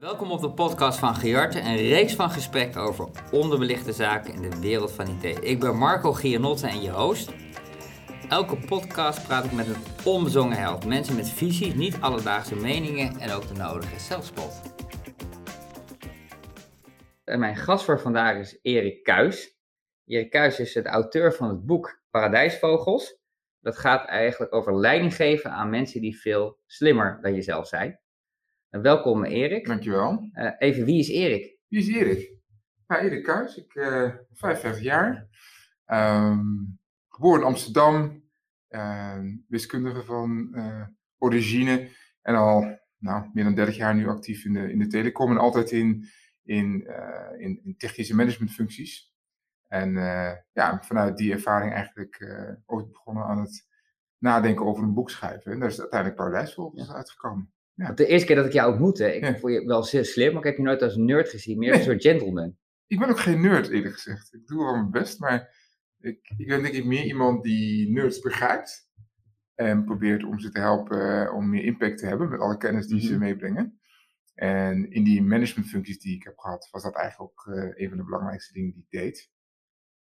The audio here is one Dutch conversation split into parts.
Welkom op de podcast van Giarte, een reeks van gesprekken over onderbelichte zaken in de wereld van IT. Ik ben Marco Gianotte en je host. Elke podcast praat ik met een onbezongen held. Mensen met visie, niet alledaagse meningen en ook de nodige zelfspot. En mijn gast voor vandaag is Erik Kuijs. Erik Kuijs is de auteur van het boek Paradijsvogels. Dat gaat eigenlijk over leiding geven aan mensen die veel slimmer dan jezelf zijn. Welkom Erik. Dankjewel. Uh, even, wie is Erik? Wie is Erik? Nou, Erik Kuijs, ik ben uh, 55 jaar. Um, geboren in Amsterdam. Uh, wiskundige van uh, origine. En al nou, meer dan 30 jaar nu actief in de, in de telecom. En altijd in, in, uh, in, in technische managementfuncties. En ja, vanuit die ervaring eigenlijk ooit begonnen aan het nadenken over een boek schrijven. En daar is uiteindelijk Paradijsvogels ja. uitgekomen. Ja. De eerste keer dat ik jou ontmoette, ik ja. vond je wel zeer slim, maar ik heb je nooit als nerd gezien, meer als een soort gentleman. Ik ben ook geen nerd, eerlijk gezegd. Ik doe wel mijn best, maar ik, ik ben denk ik meer iemand die nerds begrijpt. En probeert om ze te helpen om meer impact te hebben met alle kennis die mm -hmm. ze meebrengen. En in die managementfuncties die ik heb gehad, was dat eigenlijk ook uh, een van de belangrijkste dingen die ik deed.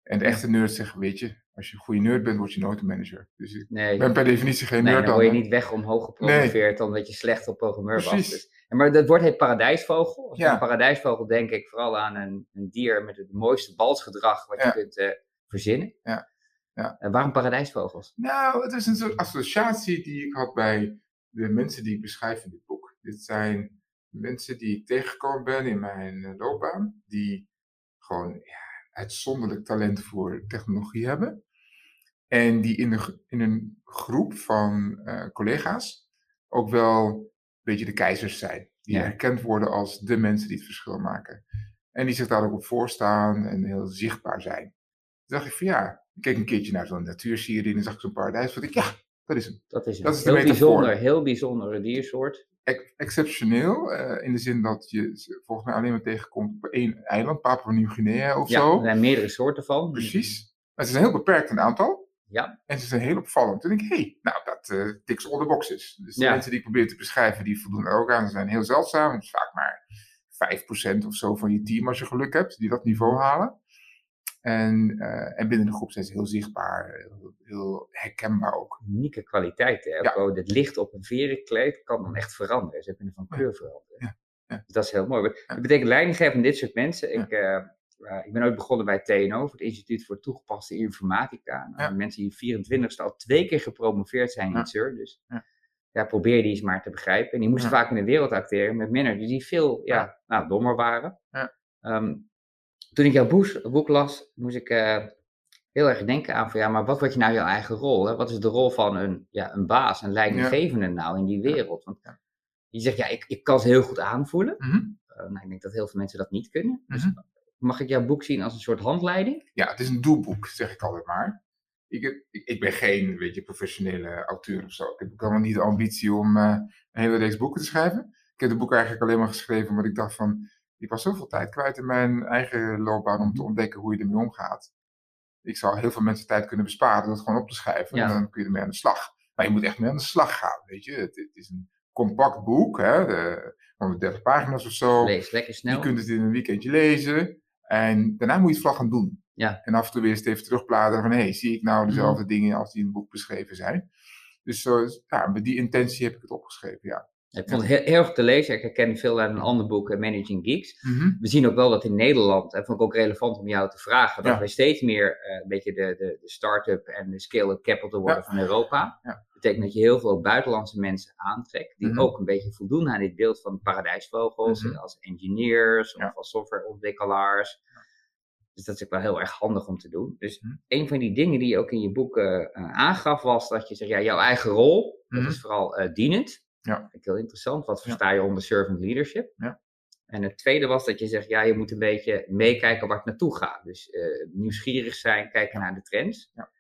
En de echte nerds zeggen, weet je, als je een goede nerd bent, word je nooit een manager. Dus ik nee, ben per definitie geen nee, nerd. dan word je niet weg omhoog gepromoveerd, nee. omdat je slecht op programmeur was. Dus, maar dat wordt heet paradijsvogel. Als ja. een paradijsvogel denk ik vooral aan een, een dier met het mooiste balsgedrag wat ja. je kunt uh, verzinnen. Ja. Ja. En waarom paradijsvogels? Nou, het is een soort associatie die ik had bij de mensen die ik beschrijf in dit boek. Dit zijn mensen die ik tegengekomen ben in mijn loopbaan, die gewoon ja, uitzonderlijk talent voor technologie hebben. En die in, de, in een groep van uh, collega's ook wel een beetje de keizers zijn. Die ja. erkend worden als de mensen die het verschil maken. En die zich daar ook op voorstaan en heel zichtbaar zijn. Toen dacht ik van ja, ik keek een keertje naar zo'n natuurserie en zag ik zo'n paradijs. Vond ik ja, dat is hem. Dat is, hem. Dat is heel bijzonder, heel bijzondere diersoort. Ex exceptioneel, uh, in de zin dat je ze volgens mij alleen maar tegenkomt op één eiland, Papua Nieuw-Guinea of ja, zo. er zijn meerdere soorten van. Precies. Maar ze zijn heel beperkt in aantal. Ja. En ze zijn heel opvallend. Toen denk ik, hé, hey, nou, dat uh, tiks all the boxes. Dus de ja. mensen die ik probeer te beschrijven, die voldoen er ook aan. Ze zijn heel zeldzaam. Het is vaak maar 5% of zo van je team als je geluk hebt, die dat niveau halen. En, uh, en binnen de groep zijn ze heel zichtbaar, heel, heel herkenbaar ook. Unieke kwaliteiten. Hè? Ja. Het licht op een verenkleed kan dan echt veranderen. Ze kunnen van kleur veranderen. Ja. Ja. Dus dat is heel mooi. Dat betekent leidinggeven aan dit soort mensen. Ik, uh, uh, ik ben ooit begonnen bij TNO, het Instituut voor Toegepaste Informatica. Nou, mensen die 24ste al twee keer gepromoveerd zijn in CER. Dus ja. probeer die eens maar te begrijpen. En die moesten vaak in de wereld acteren met managers die veel ja, nou, dommer waren. Um, toen ik jouw boek, boek, las, moest ik uh, heel erg denken aan van ja, maar wat wordt je nou jouw eigen rol? Hè? Wat is de rol van een, ja, een baas, een leidinggevende ja. nou in die wereld? Want je zegt ja, ik, ik kan ze heel goed aanvoelen. Mm -hmm. uh, nou, ik denk dat heel veel mensen dat niet kunnen. Dus mm -hmm. mag ik jouw boek zien als een soort handleiding? Ja, het is een doelboek, zeg ik altijd maar. Ik, ik, ik ben geen weet je, professionele auteur of zo. Ik heb ook helemaal niet de ambitie om uh, een hele reeks boeken te schrijven. Ik heb het boek eigenlijk alleen maar geschreven omdat ik dacht van ik was zoveel tijd kwijt in mijn eigen loopbaan om te ontdekken hoe je ermee omgaat. Ik zou heel veel mensen tijd kunnen besparen door het gewoon op te schrijven. Ja. En dan kun je ermee aan de slag. Maar je moet echt mee aan de slag gaan, weet je. Het, het is een compact boek, hè. De, 130 pagina's of zo. Lees lekker snel. Je kunt het in een weekendje lezen. En daarna moet je het vlag gaan doen. Ja. En af en toe weer eens even terugbladeren van... hé, hey, zie ik nou dezelfde mm. dingen als die in het boek beschreven zijn? Dus zo, ja, met die intentie heb ik het opgeschreven, ja. Ik vond het heel, heel erg te lezen. Ik herken veel uit een ander boek, Managing Geeks. Mm -hmm. We zien ook wel dat in Nederland, en vond ik ook relevant om jou te vragen, dat ja. wij steeds meer uh, een beetje de, de, de start-up en de scale-up capital worden ja. van Europa. Ja. Dat betekent dat je heel veel buitenlandse mensen aantrekt, die mm -hmm. ook een beetje voldoen aan dit beeld van paradijsvogels, mm -hmm. als engineers of als softwareontwikkelaars. Dus dat is ook wel heel erg handig om te doen. Dus een van die dingen die je ook in je boek uh, aangaf, was dat je zegt, ja, jouw eigen rol, dat is vooral uh, dienend. Ja. Dat vind ik heel interessant. Wat versta je onder servant leadership? Ja. En het tweede was dat je zegt, ja, je moet een beetje meekijken waar het naartoe gaat. Dus uh, nieuwsgierig zijn, kijken naar de trends. Ja.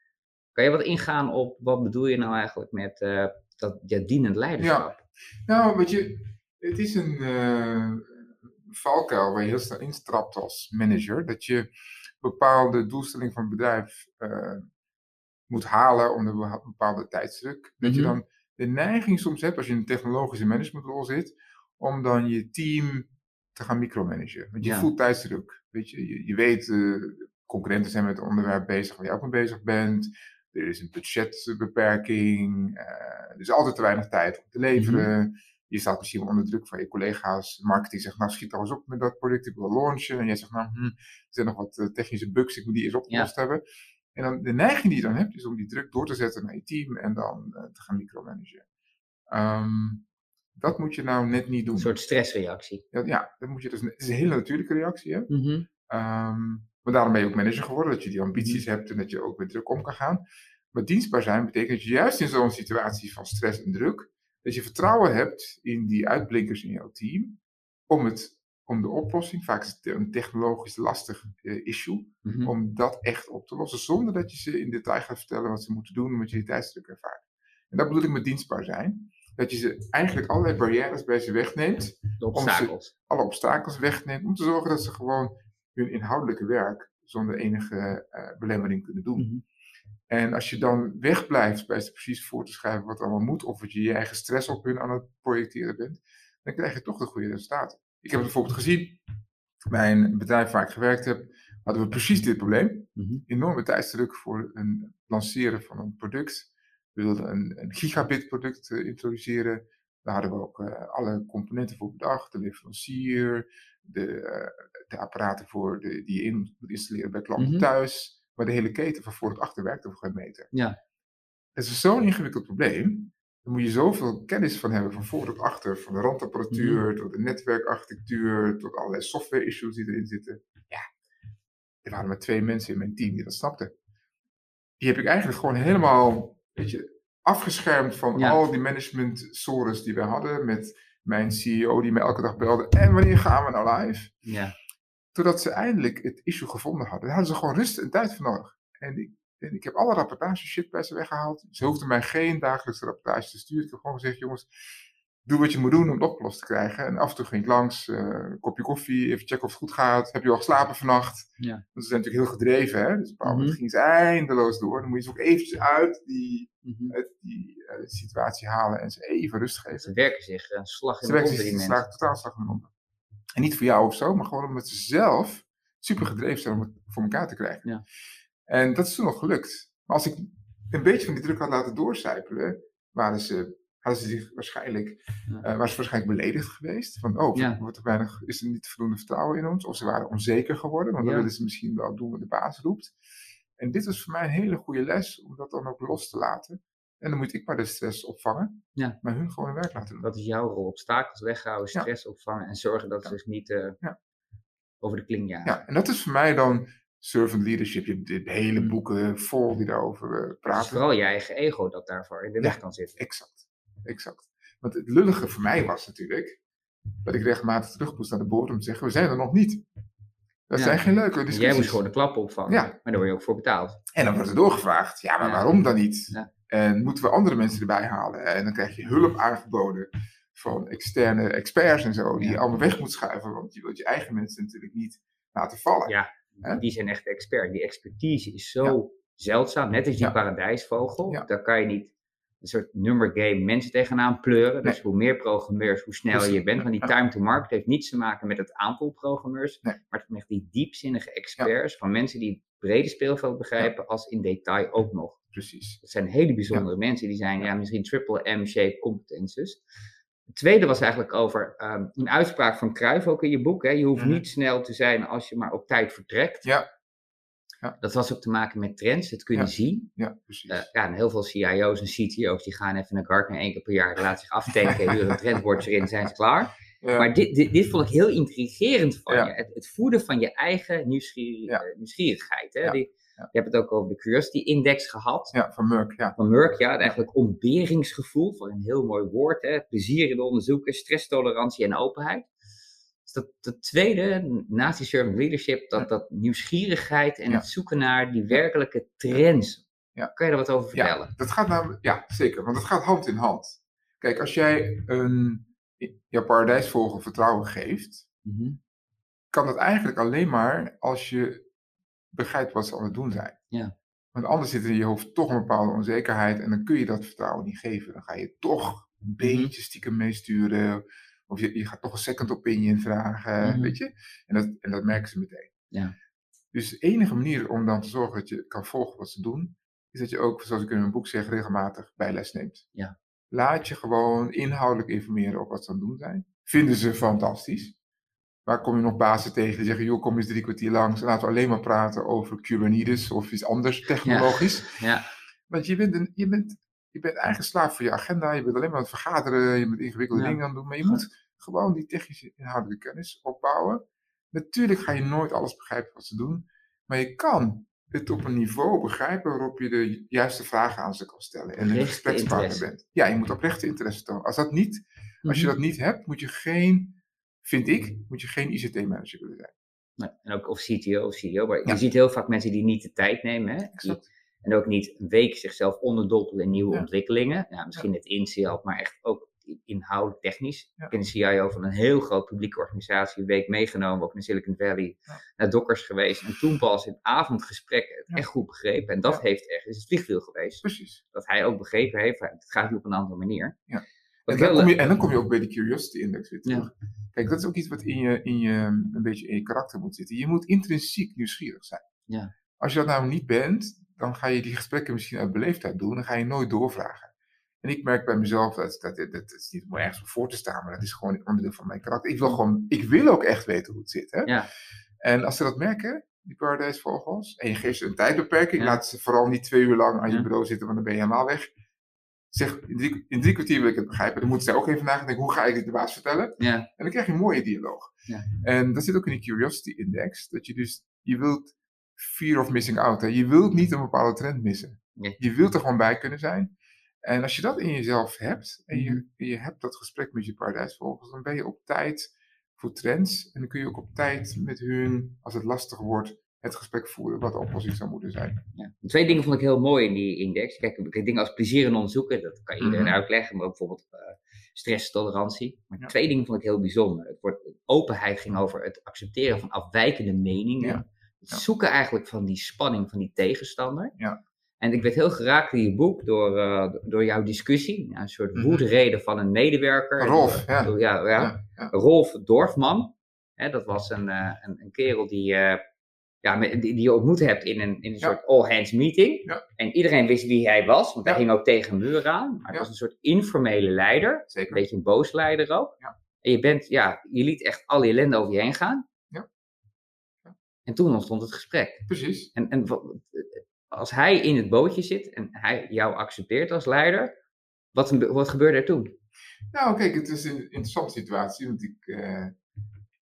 Kan je wat ingaan op, wat bedoel je nou eigenlijk met uh, dat ja, dienend leiderschap? Ja. Nou, weet je, het is een uh, valkuil waar je heel snel instapt als manager. Dat je bepaalde doelstelling van het bedrijf moet halen onder een bepaalde tijdsdruk. Dat Mhm. mm -hmm. je dan de neiging soms hebt, als je in een technologische managementrol zit, om dan je team te gaan micromanagen. Want je voelt tijdsdruk. Weet je, je, je weet, uh, concurrenten zijn met het onderwerp bezig waar je ook mee bezig bent. Er is een budgetbeperking. Uh, er is altijd te weinig tijd om te leveren. Mhm. Je staat misschien wel onder druk van je collega's. Marketing zegt, nou schiet al eens op met dat product, ik wil launchen. En jij zegt, nou, hm, er zijn nog wat uh, technische bugs, ik moet die eerst opgelost hebben. En dan de neiging die je dan hebt, is om die druk door te zetten naar je team en dan uh, te gaan micromanagen. Um, dat moet je nou net niet doen. Een soort stressreactie. Ja, ja dat moet je dus, het is een hele natuurlijke reactie. Hè? Mm -hmm. maar daarom ben je ook manager geworden, dat je die ambities mhm. hebt en dat je ook met druk om kan gaan. Maar dienstbaar zijn betekent dat je juist in zo'n situatie van stress en druk, dat je vertrouwen hebt in die uitblinkers in jouw team, om, het, om de oplossing, vaak is het een technologisch lastig uh, issue, mhm. om dat echt op te lossen, zonder dat je ze in detail gaat vertellen wat ze moeten doen, omdat je die tijdsdruk ervaart. En dat bedoel ik met dienstbaar zijn dat je ze eigenlijk allerlei barrières bij ze wegneemt. De obstakels. alle obstakels wegneemt. Om te zorgen dat ze gewoon hun inhoudelijke werk zonder enige uh, belemmering kunnen doen. Mhm. En als je dan wegblijft bij ze precies voor te schrijven wat allemaal moet, of dat je je eigen stress op hun aan het projecteren bent, dan krijg je toch de goede resultaten. Ik heb het bijvoorbeeld gezien, bij een bedrijf waar ik gewerkt heb, hadden we precies dit probleem. Mm Enorme tijdsdruk voor het lanceren van een product. We wilden een, een gigabit product uh, introduceren. Daar hadden we ook uh, alle componenten voor bedacht. De leverancier, de, uh, de apparaten voor de, die je in moet installeren bij klanten mm-hmm. thuis. Maar de hele keten van voor het achter werkt over geen meter. Ja. Het is zo'n ingewikkeld probleem. Daar moet je zoveel kennis van hebben, van voor tot achter. Van de randapparatuur, mm-hmm. tot de netwerkarchitectuur, tot allerlei software issues die erin zitten. Ja, er waren maar twee mensen in mijn team die dat snapten. Die heb ik eigenlijk gewoon helemaal beetje afgeschermd van al die management sores die we hadden. Met mijn CEO die me elke dag belde. En wanneer gaan we nou live? Ja. Totdat ze eindelijk het issue gevonden hadden. Daar hadden ze gewoon rust en tijd voor nodig. En ik, en ik heb alle rapportage shit bij ze weggehaald. Ze hoefden mij geen dagelijkse rapportage te sturen. Ik heb gewoon gezegd, jongens, doe wat je moet doen om het opgelost te krijgen. En af en toe ging ik langs, uh, een kopje koffie, even checken of het goed gaat. Heb je al geslapen vannacht? Ja. Want ze zijn natuurlijk heel gedreven, hè? Dus op een mm ging ze eindeloos door. Dan moet je ze ook eventjes uit die, mm uit die uh, situatie halen en ze even rust geven. Ze werken zich een slag in de ronde, die mensen. totaal slag in de ronde. En niet voor jou of zo, maar gewoon omdat ze zelf super gedreven zijn om het voor elkaar te krijgen. Ja. En dat is toen nog gelukt. Maar als ik een beetje van die druk had laten doorcijpelen, waren ze hadden ze zich waarschijnlijk, uh, was waarschijnlijk beledigd geweest. Van, oh, ja. wordt er weinig, is er niet voldoende vertrouwen in ons? Of ze waren onzeker geworden, want dan willen ze misschien wel doen wat de baas roept. En dit was voor mij een hele goede les, om dat dan ook los te laten. En dan moet ik maar de stress opvangen, ja. maar hun gewoon hun werk laten doen. Dat is jouw rol, obstakels weghouden, stress opvangen en zorgen dat ze zich niet uh, over de kling jagen. Ja, en dat is voor mij dan servant leadership. Je hebt hele mm. boeken vol die daarover uh, praten. Vooral je eigen ego dat daarvoor in de weg kan zitten. Exact exact. Want het lullige voor mij was natuurlijk dat ik regelmatig terug moest naar de boord om te zeggen: we zijn er nog niet. Dat zijn geen leuke discussies. Jij moest gewoon de klap opvangen, ja. maar daar word je ook voor betaald. En dan wordt er doorgevraagd: ja, maar waarom dan niet? En moeten we andere mensen erbij halen? En dan krijg je hulp aangeboden van externe experts en zo, die je allemaal weg moet schuiven, want je wilt je eigen mensen natuurlijk niet laten vallen. Ja, die zijn echt expert. Die expertise is zo zeldzaam, net als die paradijsvogel. Daar kan je niet een soort number game mensen tegenaan pleuren. Dus hoe meer programmeurs, hoe sneller je bent. Want die time to market heeft niets te maken met het aantal programmeurs, maar met die diepzinnige experts van mensen die het brede speelveld begrijpen, als in detail ook nog. Precies. Dat zijn hele bijzondere mensen, die zijn ja, misschien triple M-shape competences. Het tweede was eigenlijk over um, een uitspraak van Cruijff ook in je boek. Hè? Je hoeft mhm. niet snel te zijn als je maar op tijd vertrekt. Ja. Ja. Dat was ook te maken met trends, het kunnen zien. Ja, precies. Uh, ja, en heel veel CIO's en CTO's die gaan even naar Gartner één keer per jaar, laten zich aftekenen, huren een trendbordje erin, zijn ze klaar. Maar dit, dit, dit, vond ik heel intrigerend van je. Het, het, voeden van je eigen nieuwsgierigheid. Hè? Die, je hebt het ook over de Curiosity Index gehad. Ja, van Merck. Ja. Van Merck, ja. Eigenlijk ontberingsgevoel, voor een heel mooi woord. Hè? Plezier in onderzoeken, stresstolerantie en openheid. Dus dat, dat tweede, naast die servant leadership, dat, dat nieuwsgierigheid en het zoeken naar die werkelijke trends. Ja. Kan je daar wat over vertellen? Ja, dat gaat namelijk, ja, zeker. Want dat gaat hand in hand. Kijk, als jij een, jouw paradijsvolger vertrouwen geeft, mhm. kan dat eigenlijk alleen maar als je begrijpt wat ze aan het doen zijn. Ja. Want anders zit er in je hoofd toch een bepaalde onzekerheid en dan kun je dat vertrouwen niet geven. Dan ga je toch een mhm. beetje stiekem meesturen Of je, je gaat toch een second opinion vragen, Mhm. weet je. En dat, en dat merken ze meteen. Ja. Dus de enige manier om dan te zorgen dat je kan volgen wat ze doen, is dat je ook, zoals ik in mijn boek zeg, regelmatig bijles neemt. Ja. Laat je gewoon inhoudelijk informeren op wat ze aan het doen zijn. Vinden ze fantastisch. Maar kom je nog bazen tegen die zeggen, joh, kom eens drie kwartier langs en laten we alleen maar praten over Kubernetes of iets anders technologisch. Ja. Want je bent, een, je, bent, je bent eigen slaaf voor je agenda, je bent alleen maar aan het vergaderen, je bent ingewikkelde Ja. dingen aan het doen, maar je moet gewoon die technische inhoudelijke kennis opbouwen. Natuurlijk ga je nooit alles begrijpen wat ze doen, maar je kan het op een niveau begrijpen waarop je de juiste vragen aan ze kan stellen en een gesprekspartner bent. Ja, je moet oprechte interesse tonen. Als, dat niet, als je Mhm. dat niet hebt, moet je geen, vind ik, moet je geen ICT-manager willen zijn. Nee, en ook of CTO of CEO. Maar Ja. je ziet heel vaak mensen die niet de tijd nemen. Hè? Die- en ook niet een week zichzelf onderdompelen in nieuwe Ja. ontwikkelingen. Ja, misschien het inzicht, maar echt ook inhoudelijk technisch. Ik ben de CIO van een heel groot publieke organisatie. Een week meegenomen, ook naar Silicon Valley. Naar Dockers geweest. En toen pas in het avondgesprek het echt goed begrepen. En dat heeft echt, is het vliegwiel geweest. Precies. Dat hij ook begrepen heeft, het gaat nu op een andere manier. Ja. En dan, kom je, en dan kom je ook bij de Curiosity Index weer Ja. terug. Kijk, dat is ook iets wat in je, in je, een beetje in je karakter moet zitten. Je moet intrinsiek nieuwsgierig zijn. Ja. Als je dat nou niet bent, dan ga je die gesprekken misschien uit beleefdheid doen. Dan ga je nooit doorvragen. En ik merk bij mezelf, dat, dat, dat, dat is niet om ergens voor te staan, maar dat is gewoon onderdeel van mijn karakter. Ik wil gewoon, ik wil ook echt weten hoe het zit. Hè? Ja. En als ze dat merken, die Paradise Vogels, en je geeft ze een tijdbeperking, laat ze vooral niet twee uur lang aan je bureau zitten, want dan ben je helemaal weg. Zeg, in drie, in drie kwartier wil ik het begrijpen. Dan moeten zij ook even nadenken, hoe ga ik dit de baas vertellen? Ja, En dan krijg je een mooie dialoog. Ja. En dat zit ook in die Curiosity Index, dat je dus, je wilt fear of missing out. Hè? Je wilt niet een bepaalde trend missen. Nee. Je wilt er gewoon bij kunnen zijn. En als je dat in jezelf hebt, en je, Mhm. je hebt dat gesprek met je paradijsvolgers, dan ben je op tijd voor trends. En dan kun je ook op tijd met hun, als het lastig wordt, het gesprek voeren wat de oplossing zou moeten zijn. Ja. Twee dingen vond ik heel mooi in die index. Kijk, dingen als plezier en onderzoeken, dat kan iedereen Mhm. uitleggen, maar ook bijvoorbeeld eh, stresstolerantie. Maar Ja. twee dingen vond ik heel bijzonder. Het wordt, openheid ging over het accepteren van afwijkende meningen. Ja. Het zoeken eigenlijk van die spanning van die tegenstander. Ja. En ik werd heel geraakt in je boek door, eh, door jouw discussie. Een soort Mhm. woedreden van een medewerker. Rolf, ja. ja. Rolf Dorfman. Hè, dat was een, eh, een, een kerel die, ja, die, die je ontmoet hebt in een, in een Ja. soort all-hands meeting. Ja. En iedereen wist wie hij was, want hij ging ook tegen een muur aan. Maar hij was een soort informele leider. Een Zeker. beetje een boos leider ook. Ja. En je, bent, ja, je liet echt alle ellende over je heen gaan. Ja. Ja. En toen ontstond het gesprek. Precies. En, en als hij in het bootje zit en hij jou accepteert als leider, wat, wat gebeurde er toen? Nou, kijk, het is een interessante situatie, want ik, eh,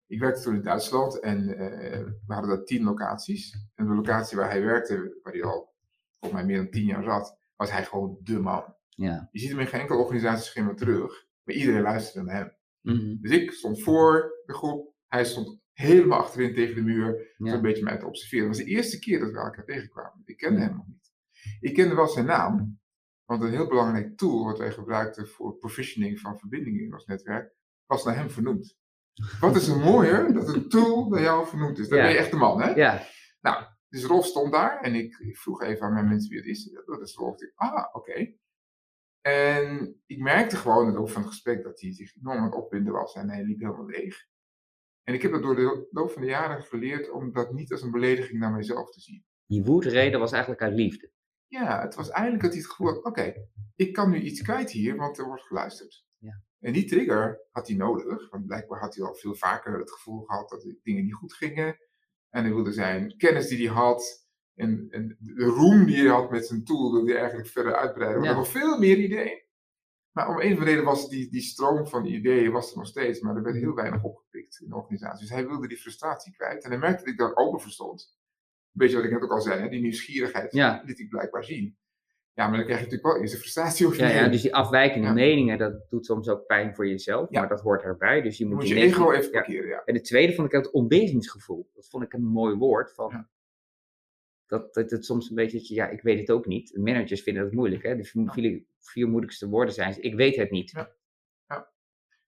ik werkte toen in Duitsland en eh, we hadden daar tien locaties. En de locatie waar hij werkte, waar hij al volgens mij meer dan tien jaar zat, was hij gewoon de man. Ja. Je ziet hem in geen enkele organisatieschema terug, maar iedereen luisterde naar hem. Mhm. Dus ik stond voor de groep, hij stond helemaal achterin tegen de muur, Ja. zo'n beetje mij te observeren. Het was de eerste keer dat we elkaar tegenkwamen. Ik kende Ja. hem nog niet. Ik kende wel zijn naam, want een heel belangrijk tool wat wij gebruikten voor provisioning van verbindingen in ons netwerk, was naar hem vernoemd. Wat is er mooier dat een tool naar jou vernoemd is? Dan Ja. ben je echt de man, hè? Ja, Nou, dus Rolf stond daar en ik, ik vroeg even aan mijn mensen wie het is. Dat is Rolf. Ik, ah, oké. En ik merkte gewoon in het loop van het gesprek dat hij zich enorm aan het opwinden was en hij liep helemaal leeg. En ik heb dat door de loop van de jaren geleerd om dat niet als een belediging naar mijzelf te zien. die woedreden was eigenlijk uit liefde. Ja, het was eigenlijk dat hij het gevoel had, oké, ik kan nu iets kwijt hier, want er wordt geluisterd. En die trigger had hij nodig, want blijkbaar had hij al veel vaker het gevoel gehad dat dingen niet goed gingen. En hij wilde zijn kennis die hij had en, en de roem die hij had met zijn tool, wilde hij eigenlijk verder uitbreiden. Want Ja. nog veel meer ideeën. Maar om een of andere reden was die, die stroom van ideeën was er nog steeds, maar er werd heel weinig opgepikt in de organisatie. Dus hij wilde die frustratie kwijt. En hij merkte dat ik daar open voor stond. Een beetje wat ik net ook al zei, hè? die nieuwsgierigheid Ja. liet ik blijkbaar zien. Ja, maar dan krijg je natuurlijk wel eerst een frustratie over je Ja, ja, dus die afwijkende Ja. meningen, dat doet soms ook pijn voor jezelf, Ja. maar dat hoort erbij. Dus je moet, moet je ego even parkeren, ja. En de tweede vond ik het ontbezingsgevoel. Dat vond ik een mooi woord. Van, dat, dat het soms een beetje, dat je, ja, ik weet het ook niet. Managers vinden het moeilijk. Hè? De vier, moeilijkste woorden zijn, ik weet het niet. Ja.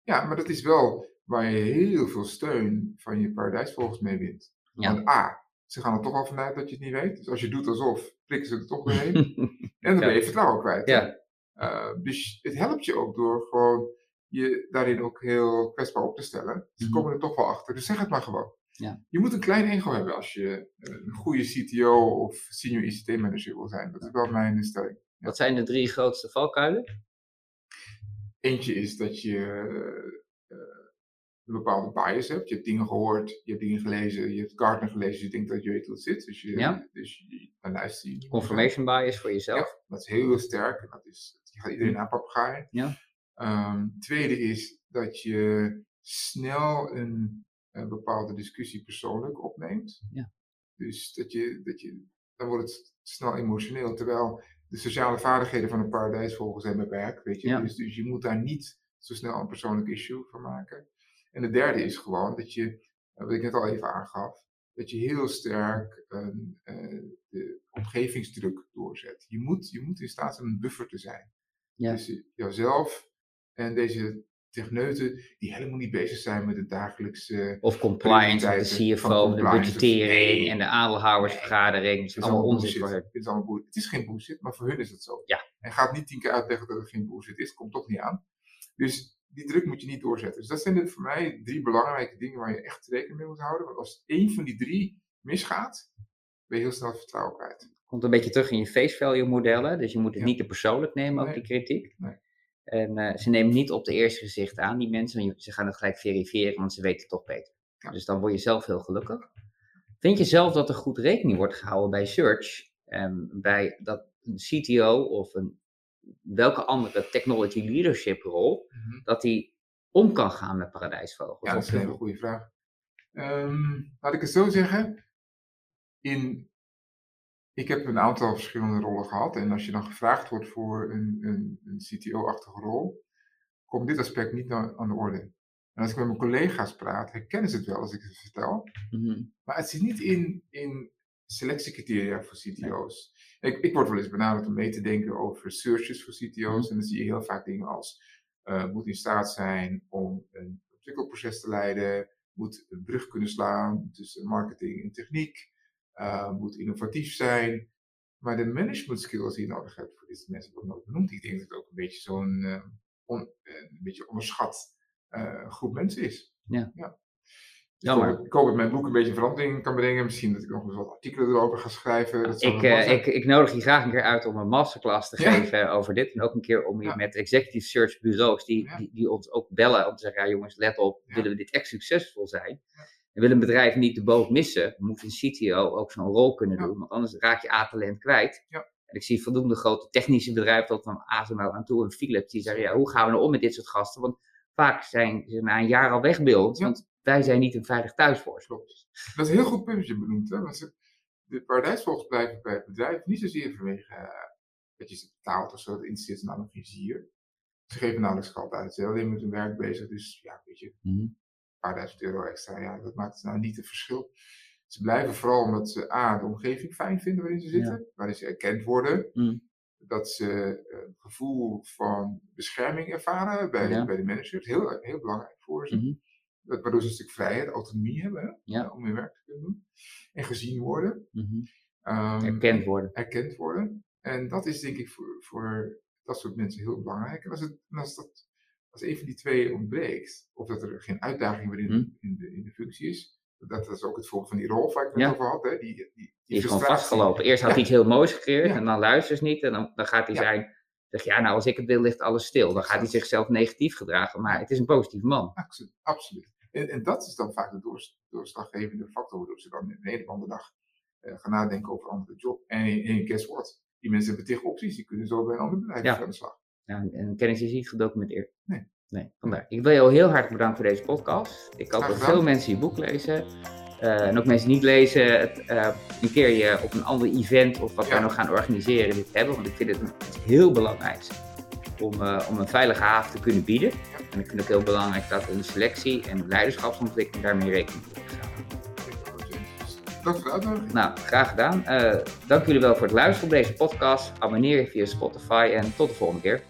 Ja, maar dat is wel waar je heel veel steun van je paradijsvolgers mee wint. Ja. Want A, ze gaan er toch al vanuit dat je het niet weet. Dus als je doet alsof, prikken ze er toch doorheen. En dan ben je vertrouwen kwijt. ja, Eh, dus het helpt je ook door gewoon je daarin ook heel kwetsbaar op te stellen. Ze Mhm. komen er toch wel achter, dus zeg het maar gewoon. Ja. Je moet een klein ego hebben als je een goede CTO of senior ICT-manager wil zijn. Dat is wel mijn stelling. Wat zijn de drie grootste valkuilen? Eentje is dat je eh, een bepaalde bias hebt. Je hebt dingen gehoord, je hebt dingen gelezen, je hebt Gartner gelezen, je denkt dat je weet hoe het zit. Dus, je, Ja. dus je, dan luister je. Confirmation bias voor jezelf. Ja, dat is heel sterk. en Dat is, je gaat iedereen aanpapegaaien. Ja. Ehm, tweede is dat je snel een, een bepaalde discussie persoonlijk opneemt. Ja. Dus dat je, dat je, dan wordt het snel emotioneel. Terwijl de sociale vaardigheden van een paradijsvogel zijn beperkt. Weet je? Ja. Dus, dus je moet daar niet zo snel een persoonlijk issue van maken. En de derde is gewoon dat je, eh, wat ik net al even aangaf, dat je heel sterk een, eh, de omgevingsdruk doorzet. Je moet, je moet in staat zijn een buffer te zijn. Ja. Dus je- jouzelf en deze techneuten die helemaal niet bezig zijn met het dagelijkse... Of compliance met de CFO, de budgettering en de aandeelhoudersvergadering. Het is Het is allemaal onzin voor. Het is allemaal bullshit. Het is geen bullshit, maar voor hun is het zo. Ja. En gaat niet tien keer uitleggen dat het geen bullshit is, komt toch niet aan. Dus die druk moet je niet doorzetten. Dus dat zijn de, voor mij drie belangrijke dingen waar je echt rekening mee moet houden. Want als één van die drie misgaat, ben je heel snel het vertrouwen kwijt. Komt een beetje terug in je face value modellen. Dus je moet het Ja. niet te persoonlijk nemen, ook Nee. die kritiek. Nee. En eh, ze nemen niet op de eerste gezicht aan, die mensen. Ze gaan het gelijk verifiëren, want ze weten het toch beter. Ja. Dus dan word je zelf heel gelukkig. Vind je zelf dat er goed rekening wordt gehouden bij search? En bij dat een CTO of een welke andere technology leadership rol, dat die om kan gaan met paradijsvogels? Ja, dat is een hele goede vraag. Ehm, laat ik het zo zeggen. In, ik heb een aantal verschillende rollen gehad. En als je dan gevraagd wordt voor een, een, een CTO-achtige rol, komt dit aspect niet aan aan de orde. En als ik met mijn collega's praat, herkennen ze het wel als ik het vertel. Mhm. Maar het zit niet in, in selectiecriteria voor CTO's. Ik, ik word wel eens benaderd om mee te denken over searches voor CTO's. En dan zie je heel vaak dingen als eh, moet in staat zijn om een ontwikkelproces te leiden, moet een brug kunnen slaan tussen marketing en techniek, eh, moet innovatief zijn. Maar de management skills die je nodig hebt voor dit soort mensen wordt nooit benoemd. Ik denk dat het ook een beetje zo'n eh, on- een beetje onderschat groep mensen is. Ja. ja. Ik hoop, ik hoop dat mijn boek een beetje verandering kan brengen. Misschien dat ik nog eens wat artikelen erover ga schrijven. Dat Ik, eh, ik, ik nodig je graag een keer uit om een masterclass te Ja. geven over dit. En ook een keer om je Ja. met executive search bureaus die, Ja. die, die ons ook bellen om te zeggen, ja jongens, let op, willen we dit echt succesvol zijn? En wil een bedrijf niet de boot missen, moet een CTO ook zo'n rol kunnen doen, want anders raak je A-talent kwijt. Ja. En ik zie voldoende grote technische bedrijven, tot van ASML aan toe en Philips, die zeggen, ja, hoe gaan we nou om met dit soort gasten? Want vaak zijn ze na een jaar al weg bij ons, Ja. want wij zijn niet een veilig thuis voor. Klopt. Dat is een heel goed punt dat je benoemt. Hè? Want de paradijsvogels blijven bij het bedrijf niet zozeer vanwege eh, dat je ze betaalt of zo. Het interesseert ze namelijk geen zier. Ze geven nauwelijks geld uit. Ze zijn alleen met hun werk bezig. Dus ja, weet je, Mhm. een paar duizend euro extra. Ja, dat maakt nou niet het verschil. Ze blijven vooral omdat ze A, de omgeving fijn vinden waarin ze zitten. Waarin ze erkend worden. Mhm. Dat ze een gevoel van bescherming ervaren bij, Ja. bij de managers. Heel, heel belangrijk voor ze. Mhm. Dat- Waardoor ze een stuk vrijheid, autonomie hebben Ja. om hun werk te kunnen doen. En gezien worden. Mhm. ehm, Erkend worden. erkend worden. En dat is denk ik voor, voor dat soort mensen heel belangrijk. En als, het, als, dat, als een van die twee ontbreekt, of dat er geen uitdaging meer in, Hm. in, de, in de functie is, dat is ook het voorbeeld van die rol waar ik het Ja. over had. Hè, die, die, die, Die is gewoon vastgelopen. Eerst had hij Ja. iets heel moois gecreëerd Ja. en dan luistert niet. En dan, dan gaat hij zijn, zeg ja, nou als ik het wil ligt alles stil. Dan gaat hij zichzelf negatief gedragen. Maar het is een positief man. Absoluut. absoluut. En, en dat is dan vaak de doors- doorslaggevende factor waardoor ze dan in een hele andere dag eh, gaan nadenken over een andere job. En, en guess what? Die mensen hebben tegen opties, die kunnen zo bij een ander bedrijf Ja. aan de slag. Ja, en- en kennis is niet gedocumenteerd. Nee. Nee, vandaar. Ik wil jou heel hartelijk bedanken voor deze podcast. Ik hoop dat veel mensen je boek lezen. Eh, en ook mensen die niet lezen, het, eh, een keer je op een ander event of wat Ja. wij nog gaan organiseren dit hebben. Want ik vind het heel belangrijks om, eh, om een veilige haven te kunnen bieden. En ik vind het heel belangrijk dat een selectie en leiderschapsontwikkeling daarmee rekening mee houden. Dank voor de uitnodiging. Nou, graag gedaan. Eh, dank jullie wel voor het luisteren op deze podcast. Abonneer je via Spotify en tot de volgende keer.